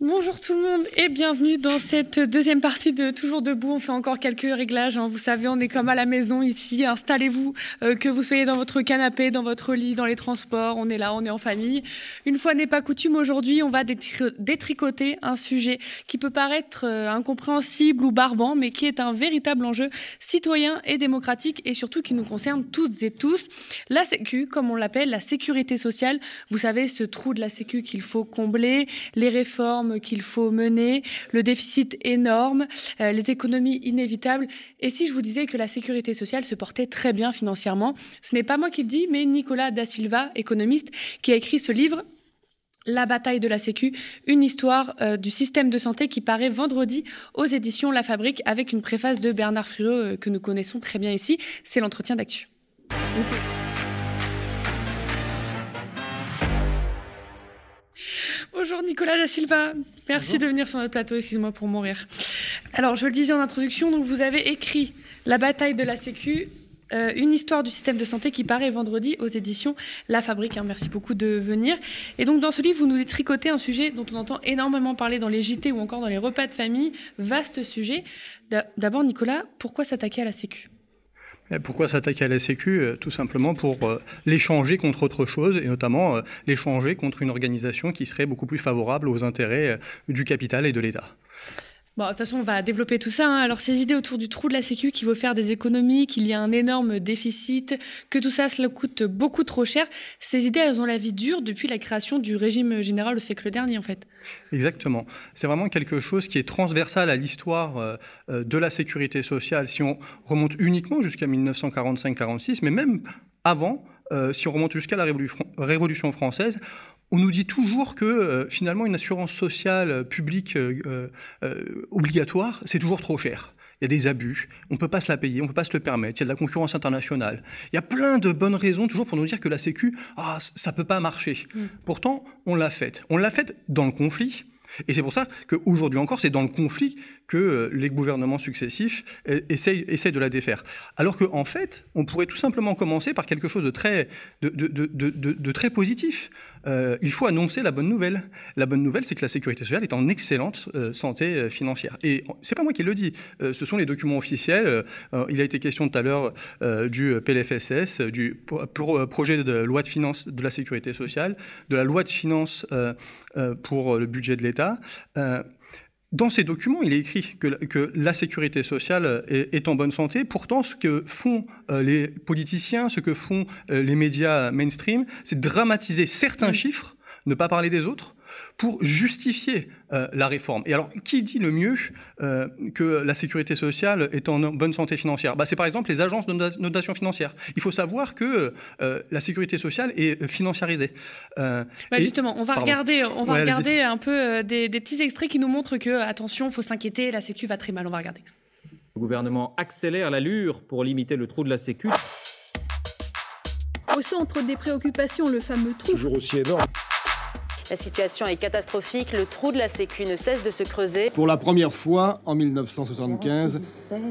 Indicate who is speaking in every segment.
Speaker 1: Bonjour tout le monde et bienvenue dans cette deuxième partie de Toujours debout. On fait encore quelques réglages. Hein. Vous savez, on est comme à la maison ici. Installez-vous, euh, que vous soyez dans votre canapé, dans votre lit, dans les transports. On est là, on est en famille. Une fois n'est pas coutume, aujourd'hui, on va détricoter un sujet qui peut paraître euh, incompréhensible ou barbant, mais qui est un véritable enjeu citoyen et démocratique et surtout qui nous concerne toutes et tous. La Sécu, comme on l'appelle, la sécurité sociale. Vous savez, ce trou de la Sécu qu'il faut combler, les réformes qu'il faut mener, le déficit énorme, euh, les économies inévitables. Et si je vous disais que la sécurité sociale se portait très bien financièrement, ce n'est pas moi qui le dis, mais Nicolas Da Silva, économiste, qui a écrit ce livre la bataille de la Sécu, une histoire euh, du système de santé qui paraît vendredi aux éditions La Fabrique avec une préface de Bernard Friot euh, que nous connaissons très bien ici. C'est l'entretien d'actu. Bonjour Nicolas da Silva, merci de venir sur notre plateau, excusez-moi pour mourir. Alors je le disais en introduction, donc vous avez écrit La bataille de la Sécu, euh, une histoire du système de santé qui paraît vendredi aux éditions La Fabrique. Hein. merci beaucoup de venir. Et donc dans ce livre, vous nous tricotez un sujet dont on entend énormément parler dans les JT ou encore dans les repas de famille, vaste sujet. D'abord Nicolas, pourquoi s'attaquer à la Sécu?
Speaker 2: Pourquoi s'attaquer à la Sécu euh, Tout simplement pour euh, l'échanger contre autre chose, et notamment euh, l'échanger contre une organisation qui serait beaucoup plus favorable aux intérêts du capital et de l'État?
Speaker 1: Bon, de toute façon, on va développer tout ça. Hein. Alors, ces idées autour du trou de la Sécu qui veut faire des économies, qu'il y a un énorme déficit, que tout ça, cela coûte beaucoup trop cher, ces idées, elles ont la vie dure depuis la création du régime général au siècle dernier, en fait.
Speaker 2: Exactement. C'est vraiment quelque chose qui est transversal à l'histoire euh, euh, de la sécurité sociale. Si on remonte uniquement jusqu'à 1945-46, mais même avant, euh, si on remonte jusqu'à la Révolution française, on nous dit toujours que euh, finalement une assurance sociale euh, publique euh, obligatoire, c'est toujours trop cher. Il y a des abus, on ne peut pas se la payer, on ne peut pas se le permettre, il y a de la concurrence internationale. Il y a plein de bonnes raisons toujours pour nous dire que la Sécu, ah, ça ne peut pas marcher. Mm. Pourtant, on l'a faite. On l'a faite dans le conflit, et c'est pour ça qu'aujourd'hui encore, c'est dans le conflit que euh, les gouvernements successifs euh, essayent, de la défaire. Alors qu'en en fait, on pourrait tout simplement commencer par quelque chose de très, positif. Euh, il faut annoncer la bonne nouvelle. La bonne nouvelle, c'est que la sécurité sociale est en excellente santé financière. Et c'est pas moi qui le dis, ce sont les documents officiels. il a été question tout à l'heure du PLFSS, du projet de loi de finances de la sécurité sociale, de la loi de finances pour le budget de l'État. Dans ces documents, il est écrit que, la sécurité sociale est, en bonne santé. Pourtant, ce que font euh, les politiciens, ce que font euh, les médias mainstream, c'est dramatiser certains chiffres, ne pas parler des autres, pour justifier euh, la réforme. Et alors, qui dit le mieux euh, que la sécurité sociale est en bonne santé financière? Bah, C'est par exemple les agences de notation financière. Il faut savoir que euh, la sécurité sociale est financiarisée.
Speaker 1: Bah, justement, on va regarder, on va regarder un peu des, des, petits extraits qui nous montrent que, attention, il faut s'inquiéter, la Sécu va très mal. On va regarder.
Speaker 3: Le gouvernement accélère l'allure pour limiter le trou de la Sécu.
Speaker 4: Au centre des préoccupations, le fameux trou.
Speaker 5: Toujours aussi énorme.
Speaker 6: La situation est catastrophique, le trou de la Sécu ne cesse de se creuser.
Speaker 5: Pour la première fois en 1975,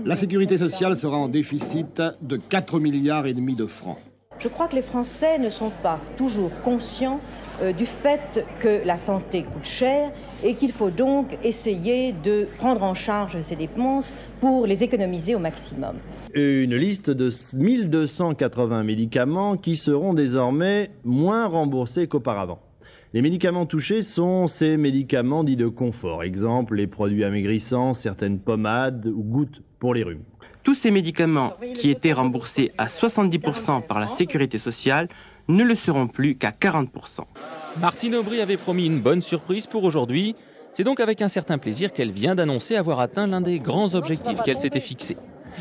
Speaker 5: la sécurité sociale sera en déficit de 4 milliards et demi de francs.
Speaker 7: Je crois que les Français ne sont pas toujours conscients euh, du fait que la santé coûte cher et qu'il faut donc essayer de prendre en charge ces dépenses pour les économiser au maximum.
Speaker 8: Une liste de 1280 médicaments qui seront désormais moins remboursés qu'auparavant. Les médicaments touchés sont ces médicaments dits de confort, exemple les produits amaigrissants, certaines pommades ou gouttes pour les rhumes.
Speaker 9: Tous ces médicaments qui étaient remboursés à 70% par la sécurité sociale ne le seront plus qu'à 40%.
Speaker 3: Martine Aubry avait promis une bonne surprise pour aujourd'hui. C'est donc avec un certain plaisir qu'elle vient d'annoncer avoir atteint l'un des grands objectifs qu'elle s'était fixé.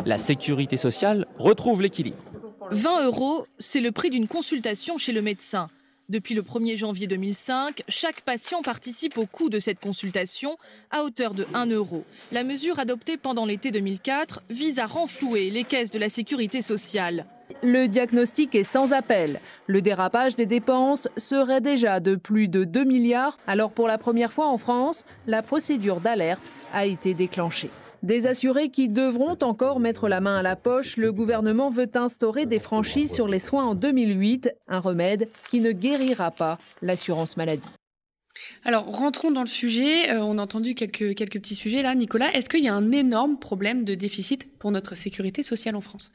Speaker 3: La sécurité sociale retrouve l'équilibre.
Speaker 10: 20 euros, c'est le prix d'une consultation chez le médecin. Depuis le 1er janvier 2005, chaque patient participe au coût de cette consultation à hauteur de 1 euro. La mesure adoptée pendant l'été 2004 vise à renflouer les caisses de la sécurité sociale.
Speaker 11: Le diagnostic est sans appel. Le dérapage des dépenses serait déjà de plus de 2 milliards. Alors pour la première fois en France, la procédure d'alerte a été déclenchée. Des assurés qui devront encore mettre la main à la poche, le gouvernement veut instaurer des franchises sur les soins en 2008, un remède qui ne guérira pas l'assurance maladie.
Speaker 1: Alors, rentrons dans le sujet. Euh, on a entendu quelques, quelques petits sujets là. Nicolas, est-ce qu'il y a un énorme problème de déficit pour notre sécurité sociale en France?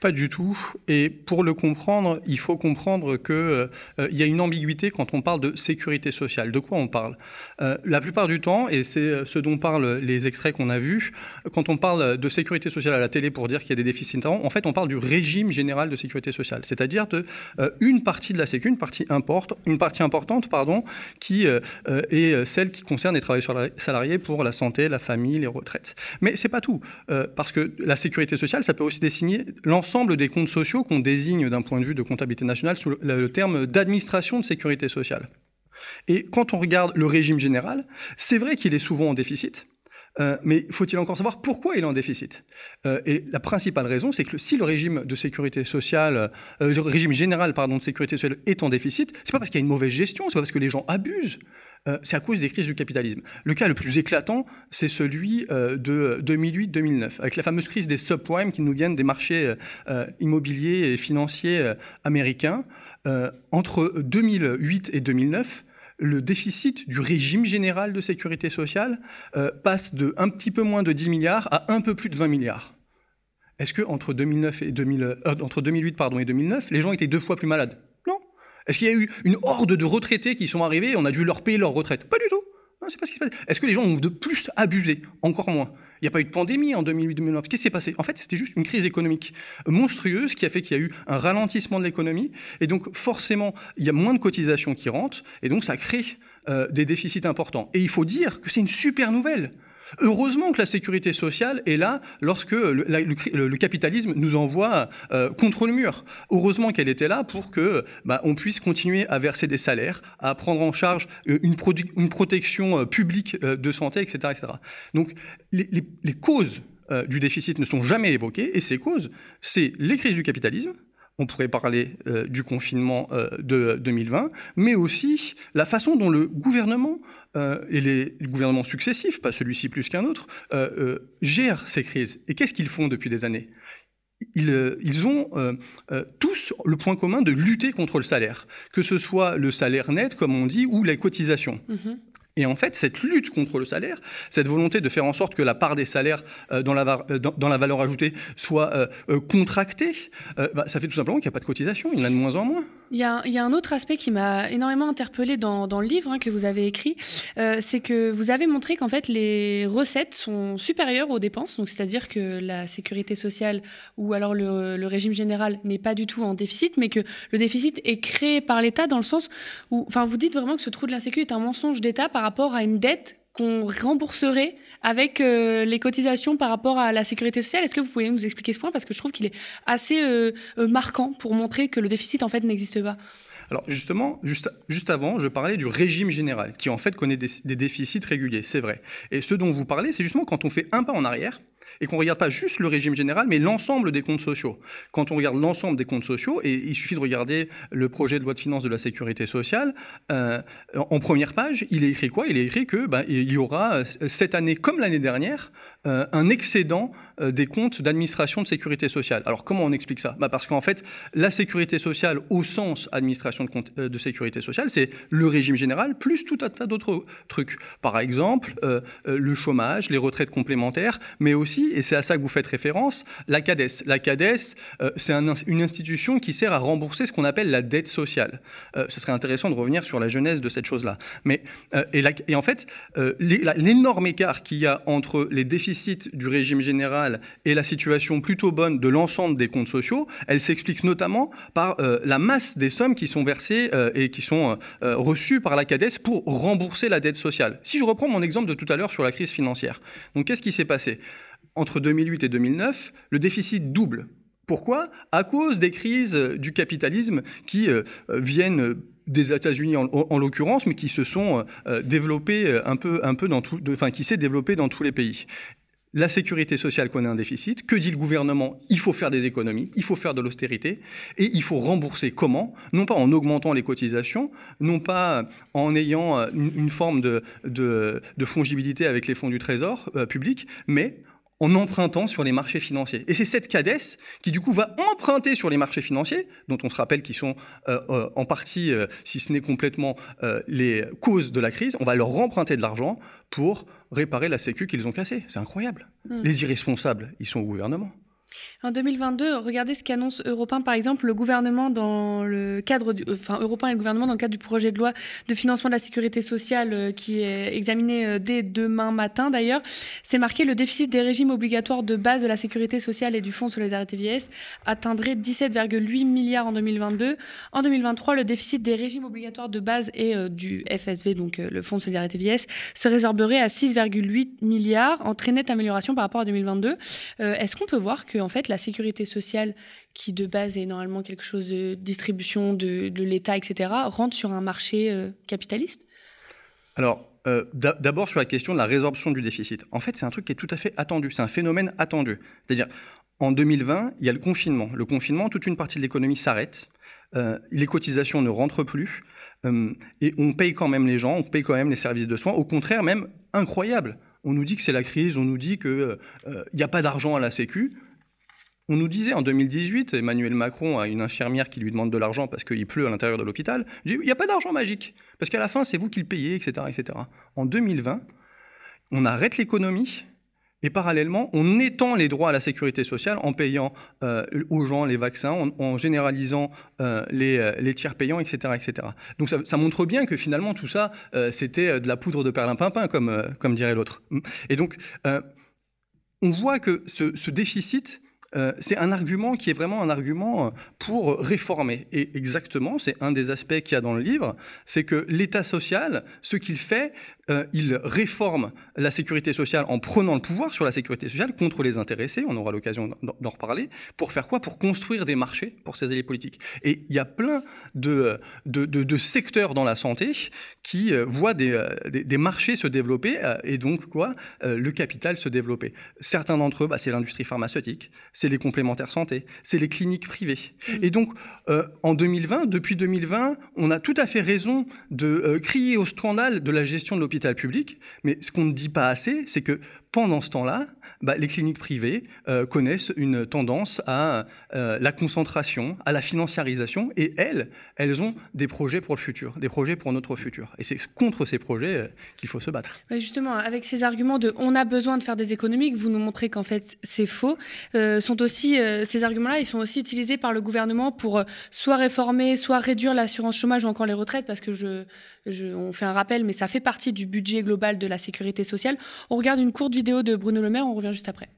Speaker 2: Pas du tout. Et pour le comprendre, il faut comprendre qu'il euh, y a une ambiguïté quand on parle de sécurité sociale. De quoi on parle? Euh, La plupart du temps, et c'est euh, ce dont parlent les extraits qu'on a vus, quand on parle de sécurité sociale à la télé pour dire qu'il y a des déficits en fait, on parle du régime général de sécurité sociale, c'est-à-dire de une partie de la sécu, une partie, importe, une partie importante, pardon, qui est celle qui concerne les travailleurs salariés pour la santé, la famille, les retraites. Mais c'est pas tout, parce que la sécurité sociale, ça peut aussi désigner l'ensemble des comptes sociaux qu'on désigne d'un point de vue de comptabilité nationale sous le, terme d'administration de sécurité sociale. Et quand on regarde le régime général, c'est vrai qu'il est souvent en déficit, euh, mais faut-il encore savoir pourquoi il est en déficit? Euh, Et la principale raison, c'est que si le régime de sécurité sociale, euh, le régime général pardon de sécurité sociale est en déficit, c'est pas parce qu'il y a une mauvaise gestion, c'est pas parce que les gens abusent, euh, c'est à cause des crises du capitalisme. Le cas le plus éclatant, c'est celui euh, de 2008-2009, avec la fameuse crise des subprimes qui nous viennent des marchés euh, immobiliers et financiers américains. entre 2008 et 2009, le déficit du régime général de sécurité sociale passe de un petit peu moins de 10 milliards à un peu plus de 20 milliards. Est-ce que entre, 2009 et entre 2008 pardon, et 2009, les gens étaient deux fois plus malades? Est-ce qu'il y a eu une horde de retraités qui sont arrivés et on a dû leur payer leur retraite? Pas du tout. c'est pas ce qui se passe. Est-ce que les gens ont de plus abusé? Encore moins. Il n'y a pas eu de pandémie en 2008-2009. Qu'est-ce qui s'est passé? En fait, c'était juste une crise économique monstrueuse qui a fait qu'il y a eu un ralentissement de l'économie. Et donc, forcément, il y a moins de cotisations qui rentrent. Et donc, ça crée euh, des déficits importants. Et il faut dire que c'est une super nouvelle. Heureusement que la sécurité sociale est là lorsque le, capitalisme nous envoie euh, contre le mur. Heureusement qu'elle était là pour que bah, on puisse continuer à verser des salaires, à prendre en charge euh, une, protection euh, publique de santé, etc., etc. Donc les causes du déficit ne sont jamais évoquées, et ces causes, c'est les crises du capitalisme, on pourrait parler euh, du confinement euh, de 2020, mais aussi la façon dont le gouvernement euh, et les, gouvernements successifs, pas celui-ci plus qu'un autre, gèrent ces crises. Et qu'est-ce qu'ils font depuis des années? Ils, ont tous le point commun de lutter contre le salaire, que ce soit le salaire net, comme on dit, ou les cotisations. Mm-hmm. Et en fait, cette lutte contre le salaire, cette volonté de faire en sorte que la part des salaires euh, dans, la, euh, dans, la, valeur ajoutée soit euh, contractée, bah, ça fait tout simplement qu'il n'y a pas de cotisation, il y en a de moins en moins.
Speaker 1: Il y, a, un autre aspect qui m'a énormément interpellé dans, le livre hein, que vous avez écrit, c'est que vous avez montré qu'en fait les recettes sont supérieures aux dépenses, donc c'est-à-dire que la sécurité sociale ou alors le, le régime général n'est pas du tout en déficit, mais que le déficit est créé par l'État dans le sens où, enfin, vous dites vraiment que ce trou de la sécurité est un mensonge d'État par rapport à une dette qu'on rembourserait avec euh, les cotisations par rapport à la sécurité sociale. Est-ce que vous pouvez nous expliquer ce point? Parce que je trouve qu'il est assez euh, euh, marquant pour montrer que le déficit, en fait, n'existe pas.
Speaker 2: Alors justement, juste, juste avant, je parlais du régime général, qui en fait connaît des déficits réguliers, c'est vrai. Et ce dont vous parlez, c'est justement quand on fait un pas en arrière, et qu'on ne regarde pas juste le régime général, mais l'ensemble des comptes sociaux. Quand on regarde l'ensemble des comptes sociaux, et il suffit de regarder le projet de loi de finances de la sécurité sociale, euh, en première page, il est écrit quoi? Il est écrit que ben, il y aura euh, cette année, comme l'année dernière, euh, un excédent euh, des comptes d'administration de sécurité sociale. Alors comment on explique ça? Bah Parce qu'en fait, la sécurité sociale au sens administration de, compte, euh, de sécurité sociale, c'est le régime général plus tout un tas d'autres trucs. Par exemple, le chômage, les retraites complémentaires, mais aussi, et c'est à ça que vous faites référence, la CADES. La CADES, c'est une institution qui sert à rembourser ce qu'on appelle la dette sociale. ce serait intéressant de revenir sur la genèse de cette chose-là. Mais et, et, en fait, l'énorme écart qu'il y a entre les déficits du régime général et la situation plutôt bonne de l'ensemble des comptes sociaux, elle s'explique notamment par euh, la masse des sommes qui sont versées euh, et qui sont euh, reçues par la CADES pour rembourser la dette sociale. Si je reprends mon exemple de tout à l'heure sur la crise financière, donc qu'est-ce qui s'est passé? Entre 2008 et 2009, le déficit double. Pourquoi? À cause des crises du capitalisme qui viennent des États-Unis en, l'occurrence, mais qui se sont développés un peu, un peu dans tout, enfin qui s'est développé dans tous les pays la sécurité sociale connaît un déficit. Que dit le gouvernement? Il faut faire des économies, il faut faire de l'austérité, et il faut rembourser comment? Non pas en augmentant les cotisations, non pas en ayant euh, une, forme de, de, fongibilité avec les fonds du Trésor euh, public, mais en empruntant sur les marchés financiers. Et c'est cette CADES qui, du coup, va emprunter sur les marchés financiers, dont on se rappelle qu'ils sont euh, en partie, si ce n'est complètement, les causes de la crise. On va leur emprunter de l'argent pour réparer la sécu qu'ils ont cassée. C'est incroyable. Hmm. Les irresponsables, ils sont au gouvernement.
Speaker 1: En 2022, regardez ce qu'annonce Européen, par exemple, le gouvernement dans le cadre, du, enfin Européen et le gouvernement dans le cadre du projet de loi de financement de la sécurité sociale euh, qui est examiné euh, dès demain matin d'ailleurs. C'est marqué le déficit des régimes obligatoires de base de la sécurité sociale et du Fonds de solidarité vieillesse atteindrait 17,8 milliards en 2022. En 2023, le déficit des régimes obligatoires de base et euh, du FSV, donc le Fonds de solidarité vieillesse, se résorberait à 6,8 milliards en très nette amélioration par rapport à 2022. Est-ce qu'on peut voir que en fait, la sécurité sociale, qui de base est normalement quelque chose de distribution de, l'État, etc., rentre sur un marché euh, capitaliste?
Speaker 2: Alors, euh, d'abord sur la question de la résorption du déficit. En fait, c'est un truc qui est tout à fait attendu. C'est un phénomène attendu. C'est-à-dire, en 2020, il y a le confinement. Le confinement, toute une partie de l'économie s'arrête. Euh, les cotisations ne rentrent plus. et on paye quand même les gens, on paye quand même les services de soins. Au contraire, même incroyable. On nous dit que c'est la crise, on nous dit qu'il n'y a pas d'argent à la Sécu. On nous disait en 2018, Emmanuel Macron a une infirmière qui lui demande de l'argent parce qu'il pleut à l'intérieur de l'hôpital. Il n'y a pas d'argent magique, parce qu'à la fin, c'est vous qui le payez, etc., etc. En 2020, on arrête l'économie et parallèlement, on étend les droits à la sécurité sociale en payant euh, aux gens les vaccins, en, généralisant euh, euh, les, tiers payants, etc. etc. Donc ça, montre bien que finalement, tout ça, c'était de la poudre de perlimpinpin, comme, comme dirait l'autre. Et donc, on voit que ce déficit euh, c'est un argument qui est vraiment un argument euh, pour réformer. Et exactement, c'est un des aspects qu'il y a dans le livre, c'est que l'État social, ce qu'il fait, euh, il réforme la sécurité sociale en prenant le pouvoir sur la sécurité sociale contre les intéressés, on aura l'occasion d'en reparler, pour faire quoi? Pour construire des marchés pour ces alliés politiques. Et il y a plein de, de, secteurs dans la santé qui voient des, des, marchés se développer et donc quoi? Le capital se développer. Certains d'entre eux, bah, c'est l'industrie pharmaceutique, c'est les complémentaires santé, c'est les cliniques privées. Mmh. Et donc, euh, en 2020, depuis 2020, on a tout à fait raison de euh, crier au scandale de la gestion de l'hôpital public, mais ce qu'on ne dit pas assez, c'est que pendant ce temps-là, bah, les cliniques privées euh, connaissent une tendance à euh, la concentration, à la financiarisation, et elles, elles ont des projets pour le futur, des projets pour notre futur. Et c'est contre ces projets euh, qu'il faut se battre.
Speaker 1: Justement, avec ces arguments de on a besoin de faire des économies, que vous nous montrez qu'en fait c'est faux, sont aussi ces arguments-là, ils sont aussi utilisés par le gouvernement pour soit réformer, soit réduire l'assurance chômage ou encore les retraites, parce que je, on fait un rappel, mais ça fait partie du budget global de la sécurité sociale. On regarde une courte vidéo de Bruno Le Maire, on revient juste après.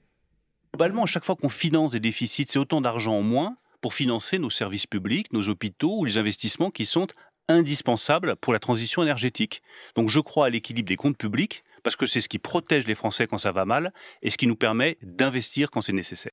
Speaker 12: Globalement, à chaque fois qu'on finance des déficits, c'est autant d'argent en moins pour financer nos services publics, nos hôpitaux ou les investissements qui sont indispensables pour la transition énergétique. Donc je crois à l'équilibre des comptes publics parce que c'est ce qui protège les Français quand ça va mal et ce qui nous permet d'investir quand c'est nécessaire.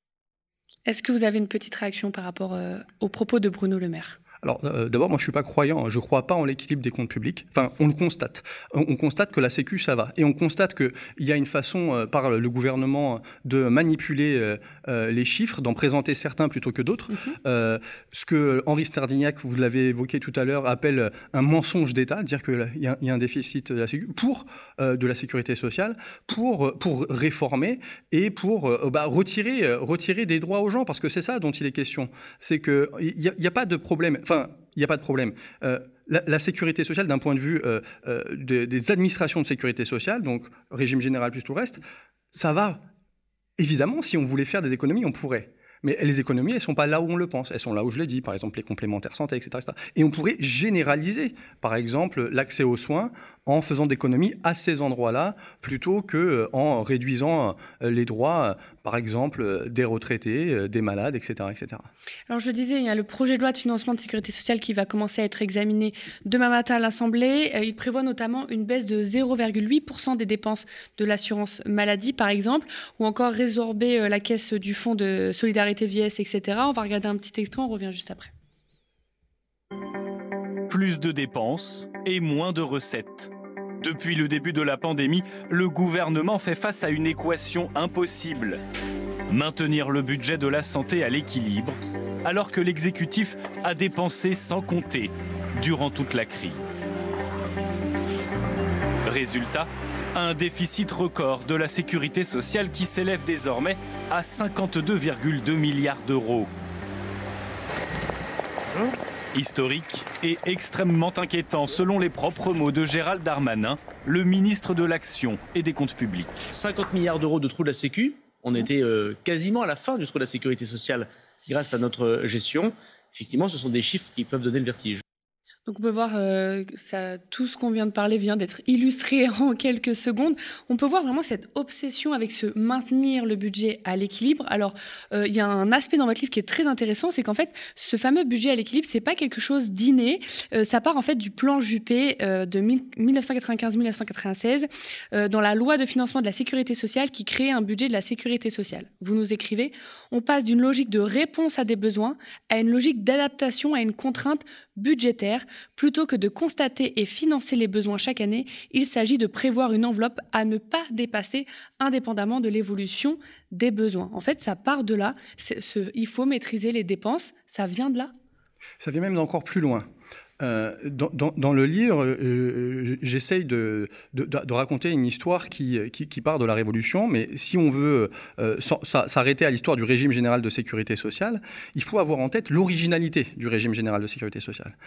Speaker 1: Est-ce que vous avez une petite réaction par rapport euh, aux propos de Bruno Le Maire?
Speaker 2: Alors euh, d'abord, moi je suis pas croyant, hein. je crois pas en l'équilibre des comptes publics. Enfin, on le constate. On, constate que la Sécu ça va, et on constate qu'il y a une façon euh, par le gouvernement de manipuler euh, les chiffres, d'en présenter certains plutôt que d'autres. Mhm. ce que Henri Stardignac, vous l'avez évoqué tout à l'heure, appelle un mensonge d'État, dire qu'il y, y, a un déficit de la Sécu pour de la sécurité sociale, pour pour réformer et pour bah, retirer retirer des droits aux gens, parce que c'est ça dont il est question. C'est que il n'y a, a, pas de problème Enfin, il n'y a pas de problème. Euh, la, sécurité sociale, d'un point de vue euh, euh, des, administrations de sécurité sociale, donc régime général plus tout le reste, ça va. Évidemment, si on voulait faire des économies, on pourrait. Mais les économies, elles ne sont pas là où on le pense. Elles sont là où je l'ai dit, par exemple les complémentaires santé, etc.. Et on pourrait généraliser, par exemple, l'accès aux soins en faisant d'économies à ces endroits-là, plutôt qu'en réduisant les droits par exemple euh, des retraités, euh, des malades, etc., etc.
Speaker 1: Alors je disais, il y a le projet de loi de financement de sécurité sociale qui va commencer à être examiné demain matin à l'Assemblée. Euh, il prévoit notamment une baisse de 0,8% des dépenses de l'assurance maladie, par exemple, ou encore résorber la caisse du fonds de solidarité etc. On va regarder un petit extrait, on revient juste après.
Speaker 13: Plus de dépenses et moins de recettes. Depuis le début de la pandémie, le gouvernement fait face à une équation impossible. Maintenir le budget de la santé à l'équilibre, alors que l'exécutif a dépensé sans compter durant toute la crise. Résultat, Un déficit record de la sécurité sociale qui s'élève désormais à 52,2 milliards d'euros. Historique et extrêmement inquiétant selon les propres mots de Gérald Darmanin, le ministre de l'Action et des Comptes Publics.
Speaker 14: 50 milliards d'euros de trou de la Sécu, on était euh, quasiment à la fin du trou de la sécurité sociale grâce à notre gestion. Effectivement, ce sont des chiffres qui peuvent donner le vertige.
Speaker 1: Donc on peut voir euh, tout ce qu'on vient de parler vient d'être illustré en quelques secondes. On peut voir vraiment cette obsession avec se maintenir le budget à l'équilibre. Alors euh, il y a un aspect dans votre livre qui est très intéressant, c'est qu'en fait ce fameux budget à l'équilibre c'est pas quelque chose d'inné. Euh, ça part en fait du plan Juppé de 1995-1996 dans la loi de financement de la sécurité sociale qui crée un budget de la sécurité sociale. Vous nous écrivez, on passe d'une logique de réponse à des besoins à une logique d'adaptation à une contrainte budgétaire. Plutôt que de constater et financer les besoins chaque année, il s'agit de prévoir une enveloppe à ne pas dépasser indépendamment de l'évolution des besoins. En fait, ça part de là. il faut maîtriser les dépenses. Ça vient de là.
Speaker 2: Ça vient même d'encore plus loin. Euh, dans, le livre, euh, j'essaye de, raconter une histoire qui, qui, part de la Révolution, mais si on veut euh, s'arrêter à l'histoire du régime général de sécurité sociale, il faut avoir en tête l'originalité du régime général de sécurité sociale.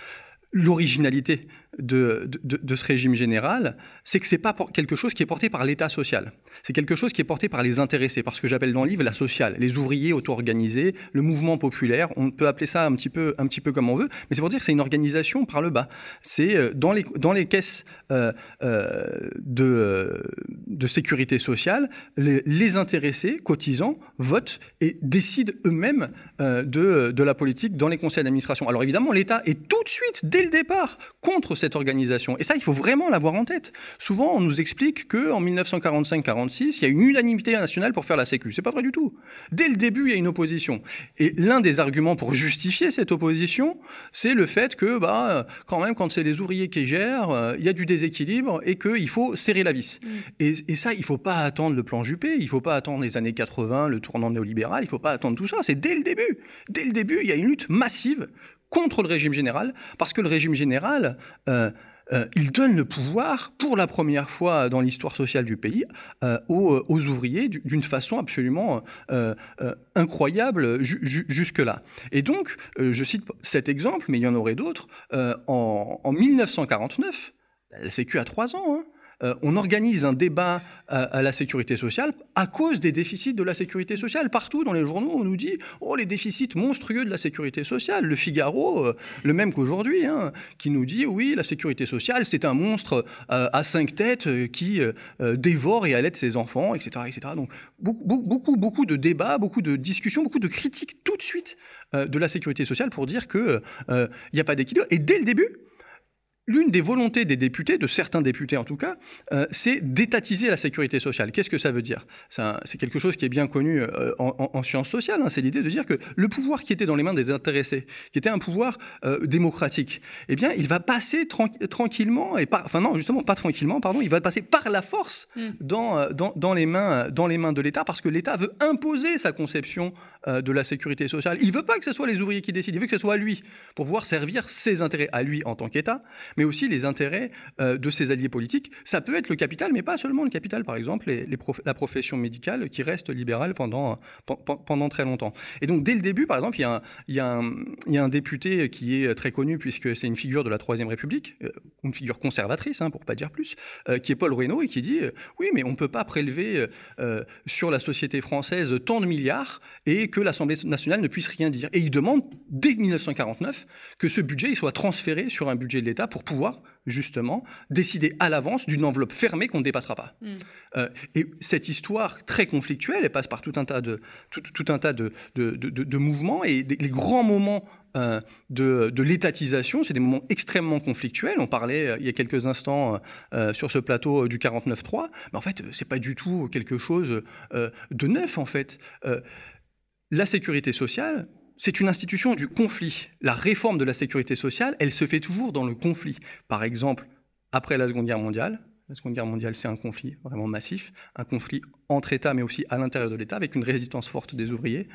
Speaker 2: L'originalité de, ce régime général, c'est que c'est pas quelque chose qui est porté par l'État social. C'est quelque chose qui est porté par les intéressés, par ce que j'appelle dans le livre la sociale, les ouvriers auto-organisés, le mouvement populaire. On peut appeler ça un petit peu, un petit peu comme on veut, mais c'est pour dire que c'est une organisation par le bas. C'est euh, dans les, dans les caisses euh, euh, de, de sécurité sociale, les, les, intéressés, cotisants, votent et décident eux-mêmes de, de la politique dans les conseils d'administration. Alors évidemment, l'État est tout de suite, dès le départ, contre cette organisation. Et ça, il faut vraiment l'avoir en tête. Souvent, on nous explique qu'en 1945-46, il y a une unanimité nationale pour faire la Sécu. C'est pas vrai du tout. Dès le début, il y a une opposition. Et l'un des arguments pour justifier cette opposition, c'est le fait que, bah, quand même, quand c'est les ouvriers qui gèrent, euh, il y a du déséquilibre et qu'il faut serrer la vis. Mm. Et, ça, il faut pas attendre le plan Juppé, il faut pas attendre les années 80, le tournant néolibéral, il faut pas attendre tout ça. C'est dès le début. Dès le début, il y a une lutte massive contre le régime général, parce que le régime général, euh, euh, il donne le pouvoir, pour la première fois dans l'histoire sociale du pays, euh, aux, ouvriers d'une façon absolument incroyable jusque-là. Et donc, je cite cet exemple, mais il y en aurait d'autres, en, en, 1949, la Sécu a trois ans, hein, euh, on organise un débat à, la sécurité sociale à cause des déficits de la sécurité sociale. Partout dans les journaux, on nous dit oh les déficits monstrueux de la sécurité sociale. Le Figaro, euh, le même qu'aujourd'hui, hein, qui nous dit oui la sécurité sociale c'est un monstre euh, à cinq têtes qui dévore et allaite ses enfants, etc., etc. Donc beaucoup, beaucoup, beaucoup de débats, beaucoup de discussions, beaucoup de critiques tout de suite de la sécurité sociale pour dire qu'il n'y a pas d'équilibre. Et dès le début, L'une des volontés des députés, de certains députés en tout cas, euh, c'est d'étatiser la sécurité sociale. Qu'est-ce que ça veut dire? C'est quelque chose qui est bien connu euh, en, sciences sociales. Hein. c'est l'idée de dire que le pouvoir qui était dans les mains des intéressés, qui était un pouvoir euh, démocratique, eh bien, il va passer tranquillement et enfin non, justement pas tranquillement, pardon, il va passer par la force mm. dans, dans, les mains dans les mains de l'État parce que l'État veut imposer sa conception de la sécurité sociale. Il veut pas que ce soit les ouvriers qui décident, il veut que ce soit lui pour pouvoir servir ses intérêts à lui en tant qu'État mais aussi les intérêts euh, de ses alliés politiques. Ça peut être le capital, mais pas seulement le capital, par exemple, la profession médicale qui reste libérale pendant, très longtemps. Et donc, dès le début, par exemple, il y, a un, député qui est très connu, puisque c'est une figure de la Troisième République, euh, une figure conservatrice, hein, pour pas dire plus, euh, qui est Paul Reynaud, et qui dit Oui, mais on ne peut pas prélever sur la société française tant de milliards et que l'Assemblée nationale ne puisse rien dire. Et il demande, dès 1949, que ce budget soit transféré sur un budget de l'État pour pouvoir justement décider à l'avance d'une enveloppe fermée qu'on ne dépassera pas. Mm. Euh, et cette histoire très conflictuelle, elle passe par tout un tas de, tout, un tas de, de, mouvements et les grands moments euh, de, l'étatisation, c'est des moments extrêmement conflictuels. On parlait euh, il y a quelques instants sur ce plateau du 49.3, mais en fait, c'est pas du tout quelque chose de neuf en fait. la sécurité sociale, c'est une institution du conflit. La réforme de la sécurité sociale, elle se fait toujours dans le conflit. Par exemple, après la Seconde Guerre mondiale, la Seconde Guerre mondiale, c'est un conflit vraiment massif, un conflit entre États, mais aussi à l'intérieur de l'État, avec une résistance forte des ouvriers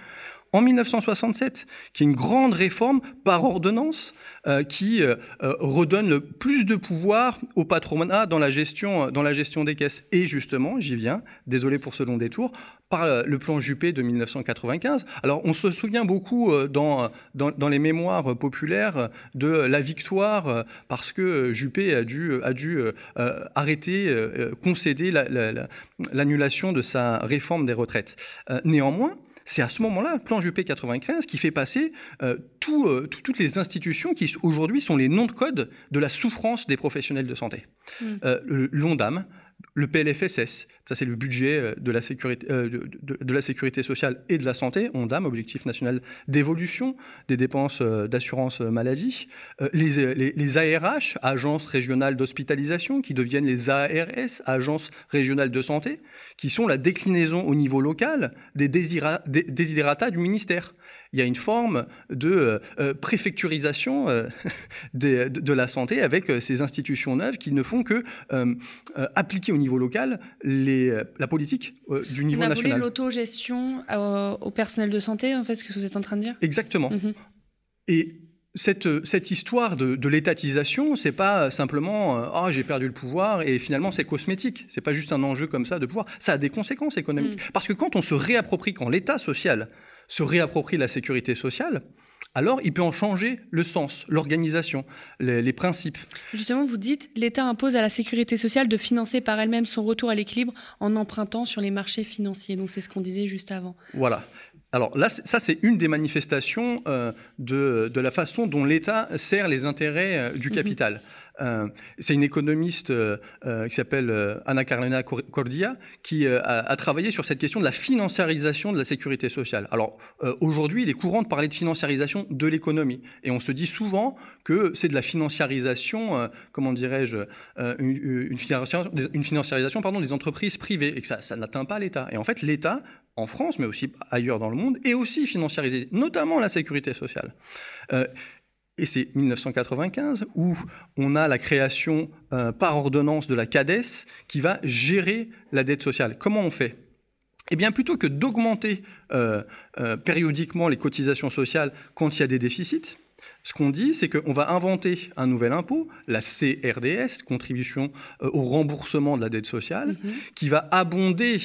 Speaker 2: en 1967, qui est une grande réforme par ordonnance euh, qui euh, euh, redonne le plus de pouvoir au patronat dans la gestion, dans la gestion des caisses. Et justement, j'y viens, désolé pour ce long détour, par le plan Juppé de 1995. Alors, on se souvient beaucoup dans, dans, les mémoires populaires de la victoire parce que Juppé a dû, a dû arrêter, concéder l'annulation de sa réforme des retraites. néanmoins, c'est à ce moment-là, le plan Juppé 95, qui fait passer euh, euh, toutes les institutions qui aujourd'hui sont les noms de code de la souffrance des professionnels de santé. Mmh. Euh, L'ONDAM, le PLFSS, ça c'est le budget euh, de la, sécurité, euh, de, la sécurité sociale et de la santé, ONDAM, Objectif national d'évolution des dépenses euh, d'assurance maladie, les, ARH, Agences régionales d'hospitalisation, qui deviennent les ARS, Agences régionales de santé, qui sont la déclinaison au niveau local des, désirata du ministère. Il y a une forme de préfecturisation euh, de, la santé avec ces institutions neuves qui ne font que appliquer au niveau local les, la politique du niveau
Speaker 1: vous
Speaker 2: national.
Speaker 1: l'autogestion au personnel de santé, en fait, ce que vous êtes en train de dire?
Speaker 2: Exactement. Mhm. Et cette, cette, histoire de, de l'étatisation, c'est pas simplement ah j'ai perdu le pouvoir et finalement c'est cosmétique. C'est pas juste un enjeu comme ça de pouvoir. Ça a des conséquences économiques. Mm. Parce que quand on se réapproprie, quand l'État social se réapproprie la sécurité sociale, alors il peut en changer le sens, l'organisation, les, principes.
Speaker 1: Justement, vous dites, l'État impose à la sécurité sociale de financer par elle-même son retour à l'équilibre en empruntant sur les marchés financiers. Donc c'est ce qu'on disait juste avant.
Speaker 2: Voilà. Alors là, ça c'est une des manifestations euh, de, la façon dont l'État sert les intérêts euh, du mhm. capital. C'est une économiste euh, euh, qui s'appelle Anna Carolina Cordia qui a, travaillé sur cette question de la financiarisation de la sécurité sociale. Alors aujourd'hui, il est courant de parler de financiarisation de l'économie et on se dit souvent que c'est de la financiarisation, comment dirais-je, une, financiarisation, pardon, des entreprises privées et que ça, ça n'atteint pas l'État. Et en fait, l'État en France, mais aussi ailleurs dans le monde, est aussi financiarisé, notamment la sécurité sociale. Et c'est 1995 où on a la création euh, par ordonnance de la CADES qui va gérer la dette sociale. Comment on fait? Eh bien, plutôt que d'augmenter euh, euh, périodiquement les cotisations sociales quand il y a des déficits, ce qu'on dit, c'est qu'on va inventer un nouvel impôt, la CRDS, contribution au remboursement de la dette sociale, mm-hmm. qui va abonder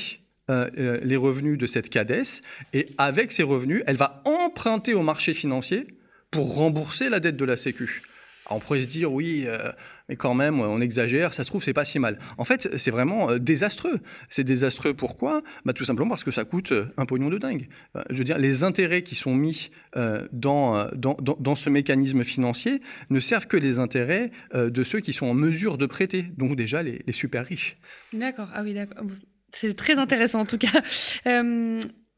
Speaker 2: les revenus de cette CADES, et avec ces revenus, elle va emprunter au marché financier pour rembourser la dette de la Sécu. on pourrait se dire, oui, euh, mais quand même, on exagère, ça se trouve, c'est pas si mal. En fait, c'est vraiment euh, désastreux. C'est désastreux pourquoi? Bah, Tout simplement parce que ça coûte euh, un pognon de dingue. je veux dire, les intérêts qui sont mis dans, dans, dans, ce mécanisme financier ne servent que les intérêts de ceux qui sont en mesure de prêter, donc déjà les, les super riches.
Speaker 1: D'accord, ah oui, d'accord. C'est très intéressant en tout cas.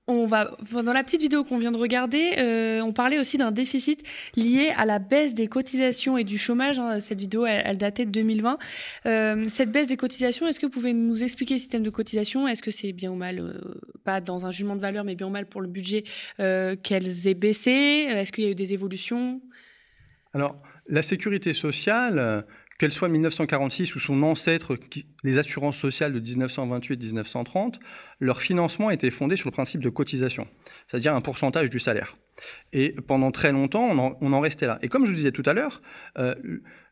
Speaker 1: On va dans la petite vidéo qu'on vient de regarder, euh, on parlait aussi d'un déficit lié à la baisse des cotisations et du chômage. Hein. Cette vidéo, elle, datait de 2020. Euh, cette baisse des cotisations, est-ce que vous pouvez nous expliquer le système de cotisation? Est-ce que c'est bien ou mal, euh, pas dans un jugement de valeur, mais bien ou mal pour le budget qu'elles aient baissé? Est-ce qu'il y a eu des évolutions?
Speaker 2: Alors, la sécurité sociale, qu'elle soit 1946 ou son ancêtre, les assurances sociales de 1928-1930, leur financement était fondé sur le principe de cotisation, c'est-à-dire un pourcentage du salaire. Et pendant très longtemps, on en, restait là. Et comme je vous disais tout à l'heure, euh,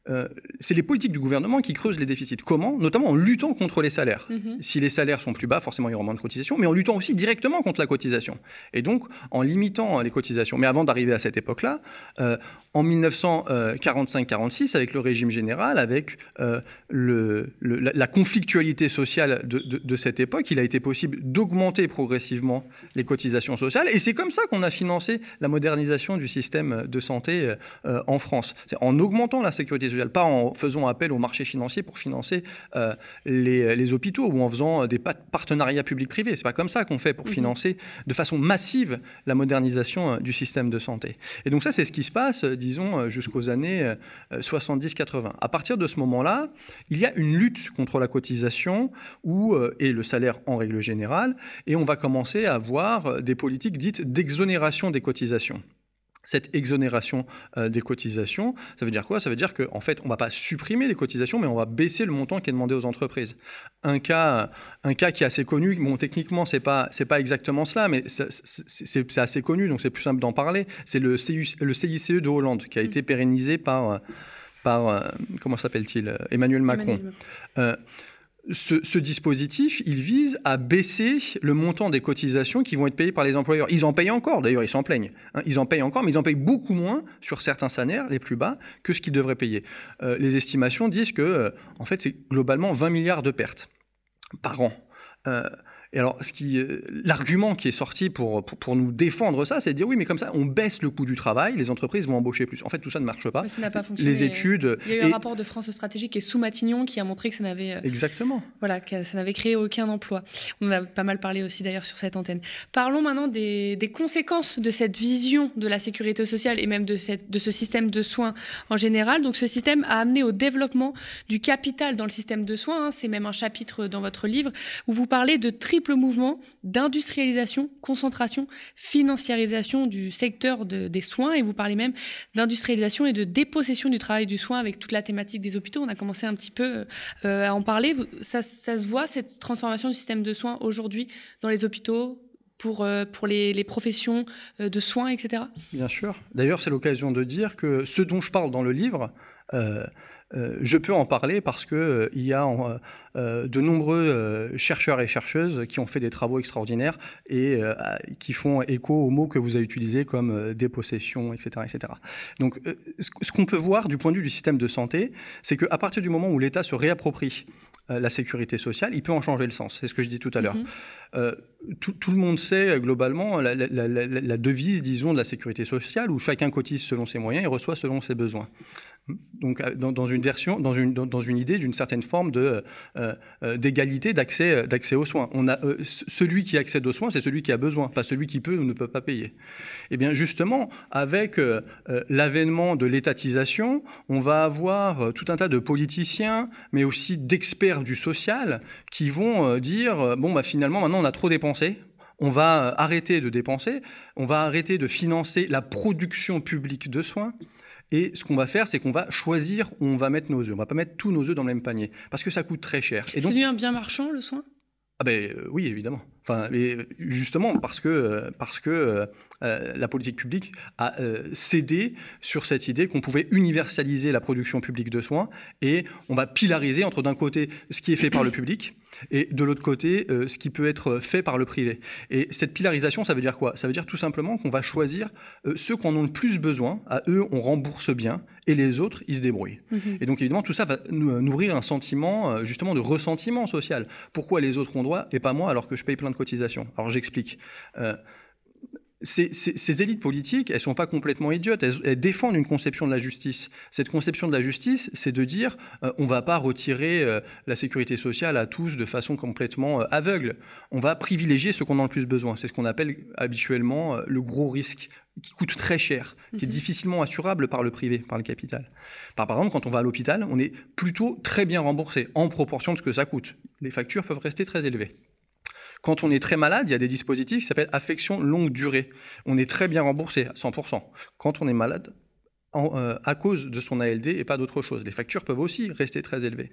Speaker 2: euh, c'est les politiques du gouvernement qui creusent les déficits. Comment? Notamment en luttant contre les salaires. Mhm. Si les salaires sont plus bas, forcément il y aura moins de cotisations, mais en luttant aussi directement contre la cotisation. Et donc en limitant les cotisations. Mais avant d'arriver à cette époque-là, euh, en 1945-46, avec le régime général, avec euh, le, la, conflictualité sociale de, de, cette époque, il a été possible d'augmenter progressivement les cotisations sociales. Et c'est comme ça qu'on a financé la modernisation du système de santé en France. C'est en augmentant la sécurité pas en faisant appel au marché financier pour financer euh, les, hôpitaux ou en faisant des partenariats publics-privés. C'est pas comme ça qu'on fait pour mhm. financer de façon massive la modernisation euh, du système de santé. Et donc ça, c'est ce qui se passe, euh, disons, jusqu'aux années 70-80. À partir de ce moment-là, il y a une lutte contre la cotisation ou, et le salaire en règle générale, et on va commencer à avoir des politiques dites d'exonération des cotisations. Cette exonération euh, des cotisations, ça veut dire quoi? Ça veut dire qu'en en fait, on ne va pas supprimer les cotisations, mais on va baisser le montant qui est demandé aux entreprises. Un cas, un cas qui est assez connu, bon, techniquement, ce n'est pas, pas exactement cela, mais c'est assez connu, donc c'est plus simple d'en parler. C'est le, le CICE de Hollande, qui a été pérennisé par, par euh, comment s'appelle-t-il? Emmanuel Macron. Emmanuel Macron. Euh, ce, dispositif, il vise à baisser le montant des cotisations qui vont être payées par les employeurs. Ils en payent encore, d'ailleurs, ils s'en plaignent. Hein. ils en payent encore, mais ils en payent beaucoup moins sur certains salaires, les plus bas, que ce qu'ils devraient payer. Euh, les estimations disent que, euh, en fait, c'est globalement 20 milliards de pertes par an. Euh, et alors, l'argument qui est sorti pour, pour, nous défendre ça, c'est de dire oui, mais comme ça, on baisse le coût du travail, les entreprises vont embaucher plus. En fait, tout ça ne marche pas.
Speaker 1: Mais ça n'a pas fonctionné.
Speaker 2: Les études.
Speaker 1: Il y a eu un rapport de France Stratégique et sous Matignon qui a montré que ça n'avait. Euh,
Speaker 2: Exactement.
Speaker 1: Voilà, que ça n'avait créé aucun emploi. On en a pas mal parlé aussi d'ailleurs sur cette antenne. Parlons maintenant des, des, conséquences de cette vision de la sécurité sociale et même de, cette, de ce système de soins en général. Donc, ce système a amené au développement du capital dans le système de soins. Hein. C'est même un chapitre dans votre livre où vous parlez de triple mouvement d'industrialisation, concentration, financiarisation du secteur des soins. Et vous parlez même d'industrialisation et de dépossession du travail du soin avec toute la thématique des hôpitaux. On a commencé un petit peu euh, à en parler. Ça, se voit, cette transformation du système de soins aujourd'hui dans les hôpitaux pour, euh, pour les, professions euh, de soins, etc.
Speaker 2: Bien sûr. D'ailleurs, c'est l'occasion de dire que ce dont je parle dans le livre, je peux en parler parce qu'il euh, y a euh, de nombreux chercheurs et chercheuses qui ont fait des travaux extraordinaires et qui font écho aux mots que vous avez utilisés comme dépossession, etc. etc. Donc ce qu'on peut voir du point de vue du système de santé, c'est qu'à partir du moment où l'État se réapproprie la sécurité sociale, il peut en changer le sens. C'est ce que je dis tout à l'heure. Mm-hmm. tout, le monde sait globalement la, la, devise, disons, de la sécurité sociale, où chacun cotise selon ses moyens et reçoit selon ses besoins donc euh, dans, une version, dans une, dans une idée d'une certaine forme euh, euh, d'égalité d'accès, d'accès aux soins. On a, celui qui accède aux soins, c'est celui qui a besoin, pas celui qui peut ou ne peut pas payer. Et eh bien justement, avec l'avènement de l'étatisation, on va avoir tout un tas de politiciens, mais aussi d'experts du social, qui vont dire, bon, bah, finalement, maintenant on a trop dépensé, on va arrêter de dépenser, on va arrêter de financer la production publique de soins, et ce qu'on va faire, c'est qu'on va choisir où on va mettre nos œufs. On ne va pas mettre tous nos œufs dans le même panier, parce que ça coûte très cher.
Speaker 1: C'est devenu un bien marchand, le soin?
Speaker 2: Ah ben, euh, oui, évidemment. Enfin, justement parce que, euh, parce que euh, la politique publique a cédé sur cette idée qu'on pouvait universaliser la production publique de soins et on va pilariser entre d'un côté ce qui est fait par le public et de l'autre côté, euh, ce qui peut être fait par le privé. Et cette pilarisation, ça veut dire quoi? Ça veut dire tout simplement qu'on va choisir euh, ceux qui en ont le plus besoin, à eux, on rembourse bien, et les autres, ils se débrouillent. Mhm. Et donc évidemment, tout ça va euh, nourrir un sentiment justement de ressentiment social. Pourquoi les autres ont droit et pas moi alors que je paye plein de cotisations? Alors j'explique ces, élites politiques, elles ne sont pas complètement idiotes, elles, défendent une conception de la justice. Cette conception de la justice, c'est de dire euh, on ne va pas retirer euh, la sécurité sociale à tous de façon complètement euh, aveugle. On va privilégier ceux qu'on a le plus besoin. C'est ce qu'on appelle habituellement le gros risque qui coûte très cher, qui est mhm. difficilement assurable par le privé, par le capital. Par, par exemple, quand on va à l'hôpital, on est plutôt très bien remboursé en proportion de ce que ça coûte. Les factures peuvent rester très élevées. Quand on est très malade, il y a des dispositifs qui s'appellent affection longue durée. On est très bien remboursé à 100%. Quand on est malade, euh, à cause de son ALD et pas d'autre chose. Les factures peuvent aussi rester très élevées.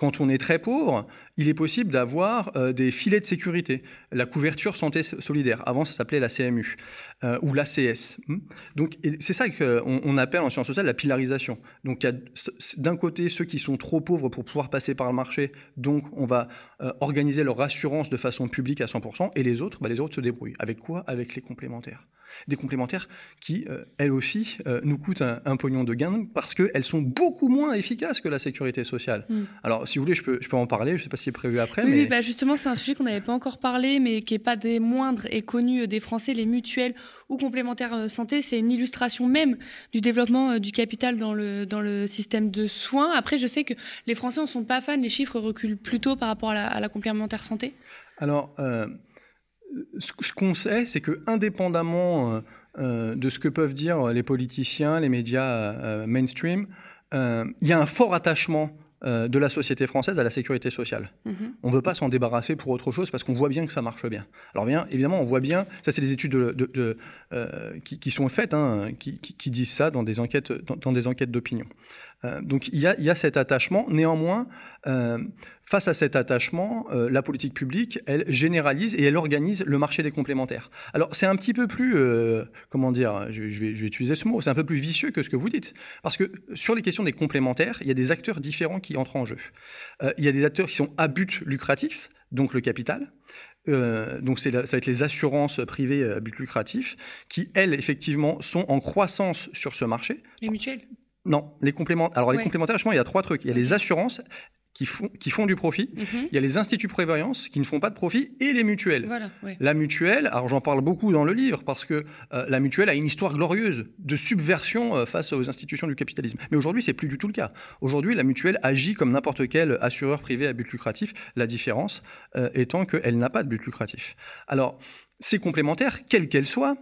Speaker 2: Quand on est très pauvre, il est possible d'avoir euh, des filets de sécurité. La couverture santé solidaire, avant ça s'appelait la CMU euh, ou l'ACS. Hmm. Donc c'est ça qu'on on appelle en sciences sociales la pilarisation. Donc il y a d'un côté ceux qui sont trop pauvres pour pouvoir passer par le marché, donc on va euh, organiser leur assurance de façon publique à 100%, et les autres, bah, les autres se débrouillent. Avec quoi? Avec les complémentaires des complémentaires qui, euh, elles aussi, euh, nous coûtent un, pognon de gain parce qu'elles sont beaucoup moins efficaces que la sécurité sociale. Hmm. Alors, si vous voulez, je peux, je peux en parler, je ne sais pas si c'est prévu après.
Speaker 1: Oui, bah justement, c'est un sujet qu'on n'avait pas encore parlé, mais qui n'est pas des moindres et connu des Français, les mutuelles ou complémentaires euh, santé. C'est une illustration même du développement du capital dans le, dans le système de soins. Après, je sais que les Français n'en sont pas fans, les chiffres reculent plutôt par rapport à la, complémentaire santé.
Speaker 2: Alors, ce qu'on sait, c'est que indépendamment euh, euh, de ce que peuvent dire les politiciens, les médias euh, mainstream, il y a un fort attachement euh, de la société française à la sécurité sociale.
Speaker 1: Mhm.
Speaker 2: On ne veut pas s'en débarrasser pour autre chose parce qu'on voit bien que ça marche bien. Alors bien, évidemment, on voit bien, ça c'est des études de- de- de, euh, qui, qui sont faites, hein, qui, qui- qui disent ça dans des enquêtes, dans, dans des enquêtes d'opinion. Euh, donc il y, a, il y a cet attachement. Néanmoins, face à cet attachement, la politique publique, elle généralise et elle organise le marché des complémentaires. Alors c'est un petit peu plus, comment dire, je, je vais, je vais utiliser ce mot, c'est un peu plus vicieux que ce que vous dites. Parce que sur les questions des complémentaires, il y a des acteurs différents qui entrent en jeu. Euh, il y a des acteurs qui sont à but lucratif, donc le capital. Euh, donc c'est la- ça va être les assurances privées à but lucratif, qui elles effectivement sont en croissance sur ce marché.
Speaker 1: Les mutuelles?
Speaker 2: Non, les complémentaires. Alors les complémentaires, justement, il y a trois trucs. Il y a les assurances qui font, qui font du profit.
Speaker 1: Mhm.
Speaker 2: Il y a les instituts de prévoyance qui ne font pas de profit et les mutuelles.
Speaker 1: Voilà, ouais.
Speaker 2: La mutuelle, alors j'en parle beaucoup dans le livre parce que euh, la mutuelle a une histoire glorieuse de subversion euh, face aux institutions du capitalisme. Mais aujourd'hui, c'est plus du tout le cas. Aujourd'hui, la mutuelle agit comme n'importe quel assureur privé à but lucratif. La différence euh, étant qu'elle n'a pas de but lucratif. Alors, ces complémentaires, quelles qu'elles soient,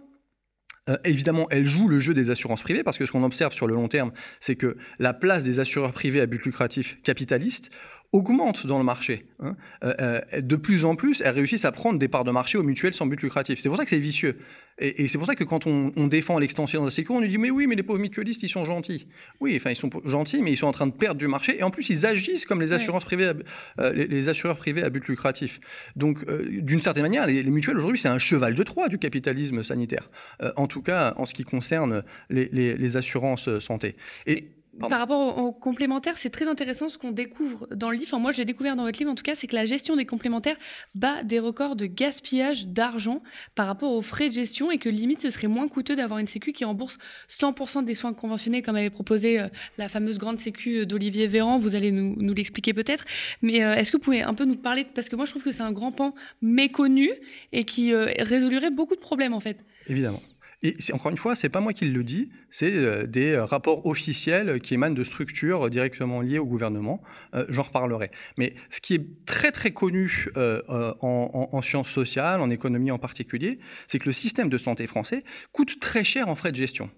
Speaker 2: euh, évidemment, elle joue le jeu des assurances privées parce que ce qu'on observe sur le long terme, c'est que la place des assureurs privés à but lucratif capitalistes augmente dans le marché. hein. Euh, euh, de plus en plus, elles réussissent à prendre des parts de marché aux mutuelles sans but lucratif. C'est pour ça que c'est vicieux. Et, et c'est pour ça que quand on, on défend l'extension de la sécu, on nous dit mais oui, mais les pauvres mutualistes, ils sont gentils. Oui, enfin ils sont gentils, mais ils sont en train de perdre du marché. Et en plus, ils agissent comme les assurances privées, euh, les, les assureurs privés à but lucratif. Donc, euh, d'une certaine manière, les, les mutuelles aujourd'hui, c'est un cheval de Troie du capitalisme sanitaire. Euh, en tout cas, en ce qui concerne les, les- les assurances santé. Et
Speaker 1: Par rapport aux, aux complémentaires, c'est très intéressant ce qu'on découvre dans le livre. Enfin, moi, j'ai découvert dans votre livre, en tout cas, c'est que la gestion des complémentaires bat des records de gaspillage d'argent par rapport aux frais de gestion et que limite, ce serait moins coûteux d'avoir une sécu qui rembourse 100% des soins conventionnés, comme avait proposé euh, la fameuse grande sécu d'Olivier Véran. Vous allez nous, nous l'expliquer peut-être. Mais euh, est-ce que vous pouvez un peu nous parler Parce que moi, je trouve que c'est un grand pan méconnu et qui euh, résolurait beaucoup de problèmes, en fait.
Speaker 2: Évidemment. Et encore une fois, c'est pas moi qui le dis, c'est euh, des euh, rapports officiels qui émanent de structures directement liées au gouvernement. Euh, J'en reparlerai. Mais ce qui est très très connu en, en- en sciences sociales, en économie en particulier, c'est que le système de santé français coûte très cher en frais de gestion.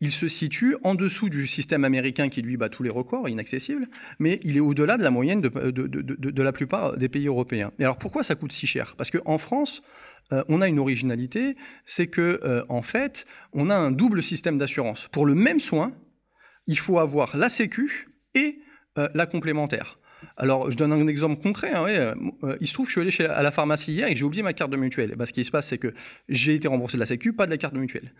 Speaker 2: Il se situe en dessous du système américain qui lui bat tous les records, inaccessible, mais il est au-delà de la moyenne de la plupart des pays européens. Et alors pourquoi ça coûte si cher? Parce qu'en France, euh, on a une originalité, c'est que euh, en fait, on a un double système d'assurance. Pour le même soin, il faut avoir la Sécu et euh, la complémentaire. Alors, je donne un exemple concret. hein, ouais, il se trouve que je suis allé chez, à la pharmacie hier et j'ai oublié ma carte de mutuelle. Et ben, ce qui se passe, c'est que j'ai été remboursé de la Sécu, pas de la carte de mutuelle.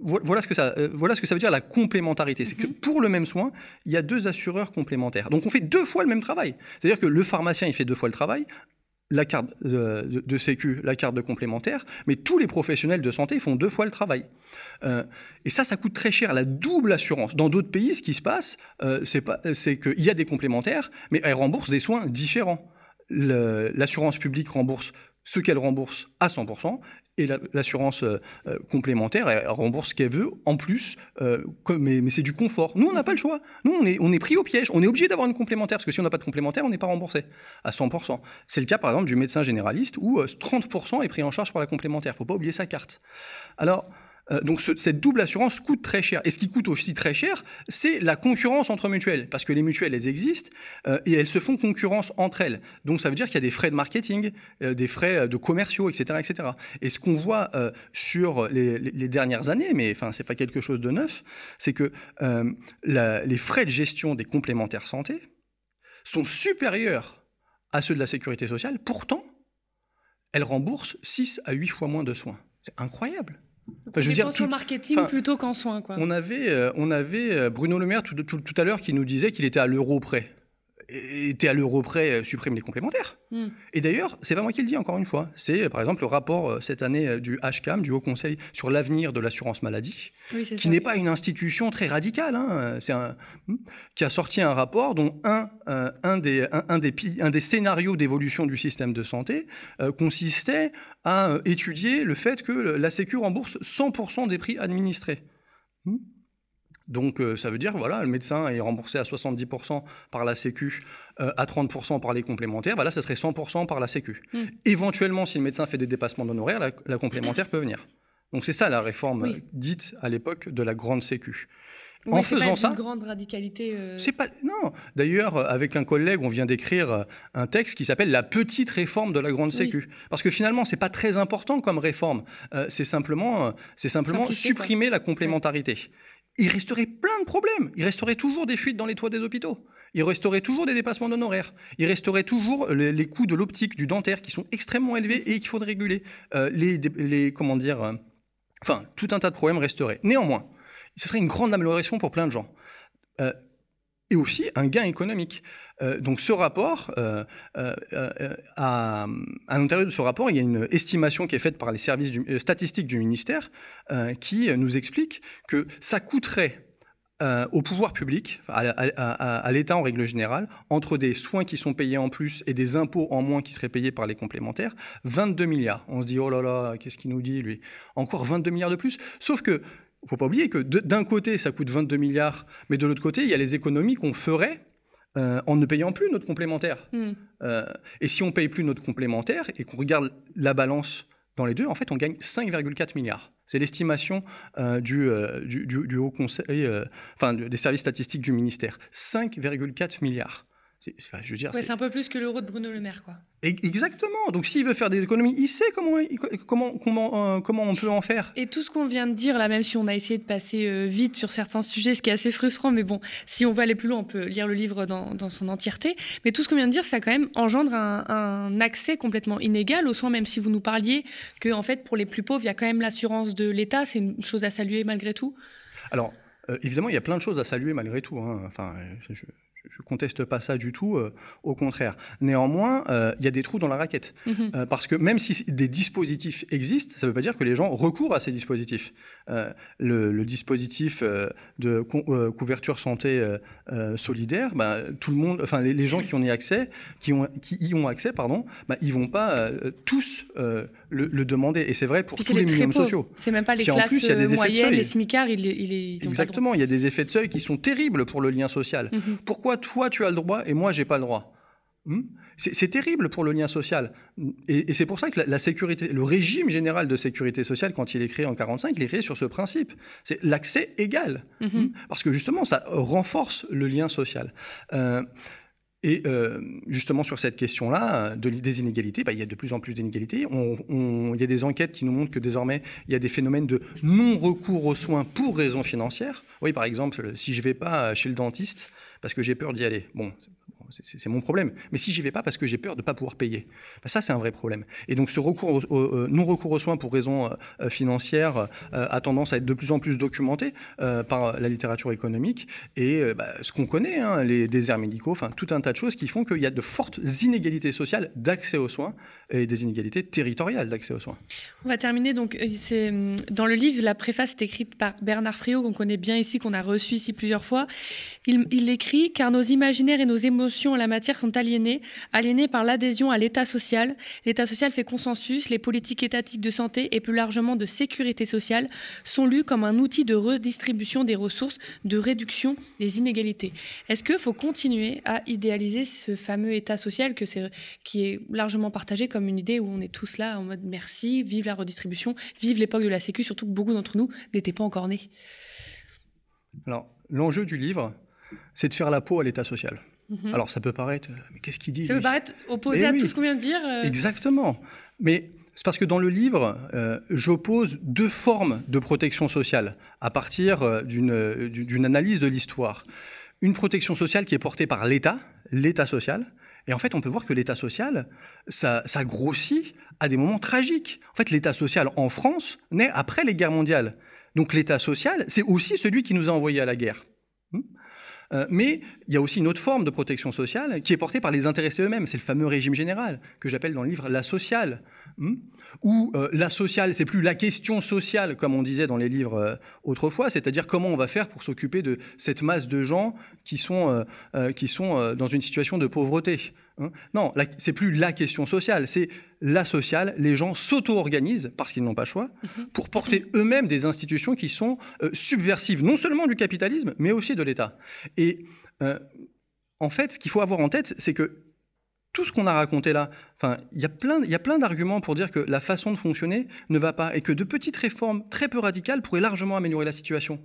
Speaker 2: Vo- Voilà ce que ça, voilà ce que ça veut dire la complémentarité. C'est que pour le même soin, il y a deux assureurs complémentaires. Donc on fait deux fois le même travail. C'est-à-dire que le pharmacien, il fait deux fois le travail, la carte de, sécu, la carte de complémentaire, mais tous les professionnels de santé font deux fois le travail. Euh, et ça, ça coûte très cher, la double assurance. Dans d'autres pays, ce qui se passe, euh, c'est qu'il y a des complémentaires, mais elles remboursent des soins différents. L'assurance publique rembourse ce qu'elle rembourse à 100%, et la- l'assurance euh, euh, complémentaire, elle rembourse ce qu'elle veut en plus, euh, mais, mais c'est du confort. Nous, on n'a pas le choix. Nous, on est, on est pris au piège. On est obligé d'avoir une complémentaire, parce que si on n'a pas de complémentaire, on n'est pas remboursé à 100%. C'est le cas, par exemple, du médecin généraliste, où euh, 30% est pris en charge par la complémentaire. Il ne faut pas oublier sa carte. Alors, euh, donc ce- cette double assurance coûte très cher. Et ce qui coûte aussi très cher, c'est la concurrence entre mutuelles. Parce que les mutuelles, elles existent euh, et elles se font concurrence entre elles. Donc ça veut dire qu'il y a des frais de marketing, euh, des frais de commerciaux, etc. etc. Et ce qu'on voit sur les, dernières années, mais enfin, c'est pas quelque chose de neuf, c'est que les frais de gestion des complémentaires santé sont supérieurs à ceux de la sécurité sociale. Pourtant, elles remboursent 6 à 8 fois moins de soins. C'est incroyable. Enfin,
Speaker 1: je veux dire,
Speaker 2: tout-
Speaker 1: marketing
Speaker 2: enfin,
Speaker 1: plutôt qu'en soins, quoi.
Speaker 2: on avait, euh, on avait euh, Bruno Le Maire tout, tout- tout à l'heure qui nous disait qu'il était à l'euro près. Et- Était à l'euro près, euh, supprime les complémentaires.
Speaker 1: Hmm.
Speaker 2: Et d'ailleurs, c'est pas moi qui le dis encore une fois. C'est euh, par exemple le rapport euh, cette année du HCAM, du Haut Conseil sur l'avenir de l'assurance maladie,
Speaker 1: Oui,
Speaker 2: qui n'est pas une institution très radicale. hein. C'est un hmm, qui a sorti un rapport dont un, euh, un, des, un, un des, pi- un des scénarios d'évolution du système de santé euh, consistait à étudier le fait que la Sécu rembourse 100% des prix administrés. Hmm. Donc euh, ça veut dire voilà, le médecin est remboursé à 70% par la Sécu, euh, à 30% par les complémentaires. Bah là, ça serait 100% par la Sécu.
Speaker 1: Mm.
Speaker 2: Éventuellement, si le médecin fait des dépassements d'honoraires, la, la complémentaire peut venir. Donc c'est ça la réforme
Speaker 1: Oui.
Speaker 2: euh, dite à l'époque de la grande Sécu. en faisant ça,
Speaker 1: une grande radicalité. Euh...
Speaker 2: C'est pas non. D'ailleurs, avec un collègue, on vient d'écrire un texte qui s'appelle la petite réforme de la grande sécu, oui. parce que finalement, c'est pas très important comme réforme. Euh, c'est simplement, c'est simplement supprimer quoi. la complémentarité. Ouais. Il resterait plein de problèmes. Il resterait toujours des fuites dans les toits des hôpitaux. Il resterait toujours des dépassements d'honoraires. Il resterait toujours les, coûts de l'optique, du dentaire, qui sont extrêmement élevés et qu'il faudrait réguler. Euh, les, les, comment dire, euh, enfin, tout un tas de problèmes resteraient. Néanmoins, ce serait une grande amélioration pour plein de gens. Euh, et aussi un gain économique. Euh, donc ce rapport, euh, euh, à, l'intérieur de ce rapport, il y a une estimation qui est faite par les services statistiques du ministère qui nous explique que ça coûterait au pouvoir public, à, l'État en règle générale, entre des soins qui sont payés en plus et des impôts en moins qui seraient payés par les complémentaires, 22 milliards. On se dit, oh là là, qu'est-ce qu'il nous dit, lui? Encore 22 milliards de plus? Sauf que faut pas oublier que d'un côté, ça coûte 22 milliards, mais de l'autre côté, il y a les économies qu'on ferait euh, en ne payant plus notre complémentaire. Mm. Euh, et si on ne paye plus notre complémentaire et qu'on regarde la balance dans les deux, en fait, on gagne 5,4 milliards. C'est l'estimation euh, du, du, Haut Conseil, enfin des services statistiques du ministère. 5,4 milliards.
Speaker 1: Enfin, je veux dire, ouais, c'est un peu plus que l'euro de Bruno Le Maire, quoi.
Speaker 2: Exactement. Donc, s'il veut faire des économies, il sait comment, comment, comment, euh, comment on peut en faire.
Speaker 1: Et tout ce qu'on vient de dire, là, même si on a essayé de passer euh, vite sur certains sujets, ce qui est assez frustrant, mais bon, si on veut aller plus loin, on peut lire le livre dans, dans son entièreté. Mais tout ce qu'on vient de dire, ça quand même engendre un, un, accès complètement inégal aux soins, même si vous nous parliez que, en fait, pour les plus pauvres, il y a quand même l'assurance de l'État. C'est une chose à saluer malgré tout.
Speaker 2: Alors, euh, évidemment, il y a plein de choses à saluer malgré tout. Hein. Enfin, je, je conteste pas ça du tout, euh, au contraire. Néanmoins, euh, il y a des trous dans la raquette. Mm -hmm. euh, parce que même si des dispositifs existent, ça ne veut pas dire que les gens recourent à ces dispositifs. Le, le, dispositif de cou couverture santé solidaire, bah, tout le monde, enfin les, les, gens qui, ont y accès, qui, ont, qui y ont accès, pardon, bah, ils vont pas tous le, le, demander. Et c'est vrai pour
Speaker 1: Puis
Speaker 2: tous les, les minimums sociaux.
Speaker 1: C'est même pas les Puis classes plus, il y a des moyennes, les smicards, ils, ils, ils
Speaker 2: Exactement, il y a des effets de seuil qui sont terribles pour le lien social. Mm -hmm. Pourquoi toi tu as le droit et moi j'ai pas le droit hmm c'est terrible pour le lien social. Et, et c'est pour ça que la, la, sécurité, le régime général de sécurité sociale, quand il est créé en 45, il est créé sur ce principe. C'est l'accès égal. Mm -hmm. Parce que justement, ça renforce le lien social. Euh, et euh, justement sur cette question-là, de, des inégalités, bah, il y a de plus en plus d'inégalités. On, on, il y a des enquêtes qui nous montrent que désormais, il y a des phénomènes de non-recours aux soins pour raisons financières. Oui, par exemple, si je ne vais pas chez le dentiste parce que j'ai peur d'y aller, bon, c'est mon problème. Mais si j'y vais pas parce que j'ai peur de ne pas pouvoir payer, ben ça c'est un vrai problème. Et donc ce recours au, euh, non-recours aux soins pour raisons euh, financières euh, a tendance à être de plus en plus documenté euh, par la littérature économique et bah, ce qu'on connaît, hein, les déserts médicaux, tout un tas de choses qui font qu'il y a de fortes inégalités sociales d'accès aux soins et des inégalités territoriales d'accès aux soins.
Speaker 1: On va terminer donc c'est dans le livre la préface est écrite par Bernard Friot qu'on connaît bien ici, qu'on a reçu ici plusieurs fois. Il, il écrit car nos imaginaires et nos émotions en la matière sont aliénées, aliénées par l'adhésion à l'État social. L'État social fait consensus, les politiques étatiques de santé et plus largement de sécurité sociale sont lues comme un outil de redistribution des ressources, de réduction des inégalités. Est-ce qu'il faut continuer à idéaliser ce fameux État social qui est largement partagé comme une idée où on est tous là en mode merci, vive la redistribution, vive l'époque de la Sécu, surtout que beaucoup d'entre nous n'étaient pas encore nés?
Speaker 2: Alors, l'enjeu du livre, c'est de faire la peau à l'État social. Mmh. Alors ça peut paraître, mais qu'est-ce qu'il dit
Speaker 1: Ça
Speaker 2: lui
Speaker 1: peut paraître opposé
Speaker 2: Eh
Speaker 1: à
Speaker 2: oui.
Speaker 1: tout ce qu'on vient de dire. euh.
Speaker 2: Exactement. Mais c'est parce que dans le livre, euh, j'oppose deux formes de protection sociale à partir euh, d'une d'une analyse de l'histoire. Une protection sociale qui est portée par l'État, l'État social. Et en fait, on peut voir que l'État social, ça, ça grossit à des moments tragiques. En fait, l'État social en France naît après les guerres mondiales. Donc l'État social, c'est aussi celui qui nous a envoyés à la guerre. Euh, mais il y a aussi une autre forme de protection sociale qui est portée par les intéressés eux-mêmes. C'est le fameux régime général que j'appelle dans le livre la sociale. Hmm Où euh, la sociale, c'est plus la question sociale comme on disait dans les livres euh, autrefois, c'est-à-dire comment on va faire pour s'occuper de cette masse de gens qui sont, qui sont dans une situation de pauvreté. Hein non, c'est plus la question sociale, c'est la sociale. Les gens s'auto-organisent parce qu'ils n'ont pas le choix pour porter eux-mêmes des institutions qui sont euh, subversives, non seulement du capitalisme, mais aussi de l'État. Et euh, en fait, ce qu'il faut avoir en tête, c'est que tout ce qu'on a raconté là, enfin, il y a plein, il y a plein d'arguments pour dire que la façon de fonctionner ne va pas et que de petites réformes très peu radicales pourraient largement améliorer la situation.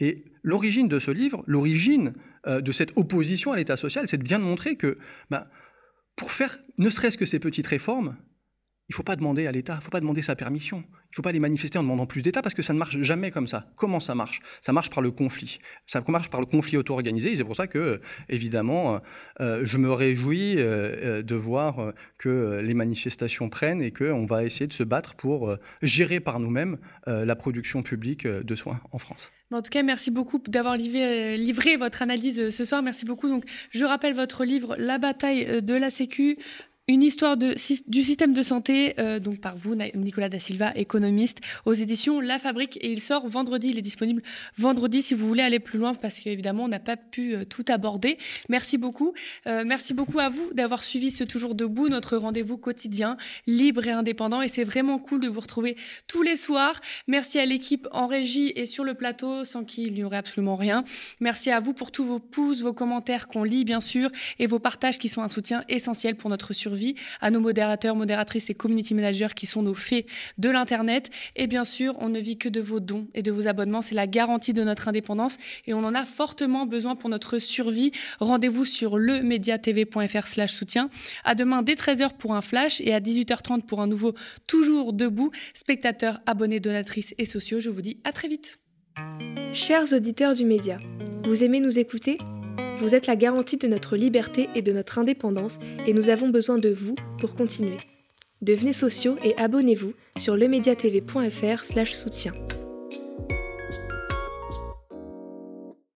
Speaker 2: Et l'origine de ce livre, l'origine euh, de cette opposition à l'État social, c'est de bien montrer que, ben, pour faire ne serait-ce que ces petites réformes, il ne faut pas demander à l'État, il ne faut pas demander sa permission. Il ne faut pas les manifester en demandant plus d'État parce que ça ne marche jamais comme ça. Comment ça marche? Ça marche par le conflit. Ça marche par le conflit auto-organisé. C'est pour ça que, évidemment, euh, je me réjouis euh, de voir que les manifestations prennent et qu'on va essayer de se battre pour gérer par nous-mêmes la production publique de soins en France.
Speaker 1: En tout cas, merci beaucoup d'avoir livré, livré, votre analyse ce soir. Merci beaucoup. Donc, je rappelle votre livre La bataille de la Sécu une histoire du système de santé, euh, donc par vous, Nicolas Da Silva, économiste, aux éditions La Fabrique, et il sort vendredi. Il est disponible vendredi si vous voulez aller plus loin, parce qu'évidemment, on n'a pas pu euh, tout aborder. Merci beaucoup. Euh, merci beaucoup à vous d'avoir suivi ce Toujours Debout, notre rendez-vous quotidien, libre et indépendant. Et c'est vraiment cool de vous retrouver tous les soirs. Merci à l'équipe en régie et sur le plateau, sans qui il n'y aurait absolument rien. Merci à vous pour tous vos pouces, vos commentaires qu'on lit, bien sûr, et vos partages qui sont un soutien essentiel pour notre survie à nos modérateurs, modératrices et community managers qui sont nos fées de l'Internet. Et bien sûr, on ne vit que de vos dons et de vos abonnements. C'est la garantie de notre indépendance et on en a fortement besoin pour notre survie. Rendez-vous sur lemediatv.fr slash soutien. À demain dès 13h pour un flash et à 18h30 pour un nouveau Toujours debout. Spectateurs, abonnés, donatrices et sociaux, je vous dis à très vite.
Speaker 15: Chers auditeurs du média, vous aimez nous écouter? Vous êtes la garantie de notre liberté et de notre indépendance et nous avons besoin de vous pour continuer. Devenez sociaux et abonnez-vous sur lemediatv.fr/soutien.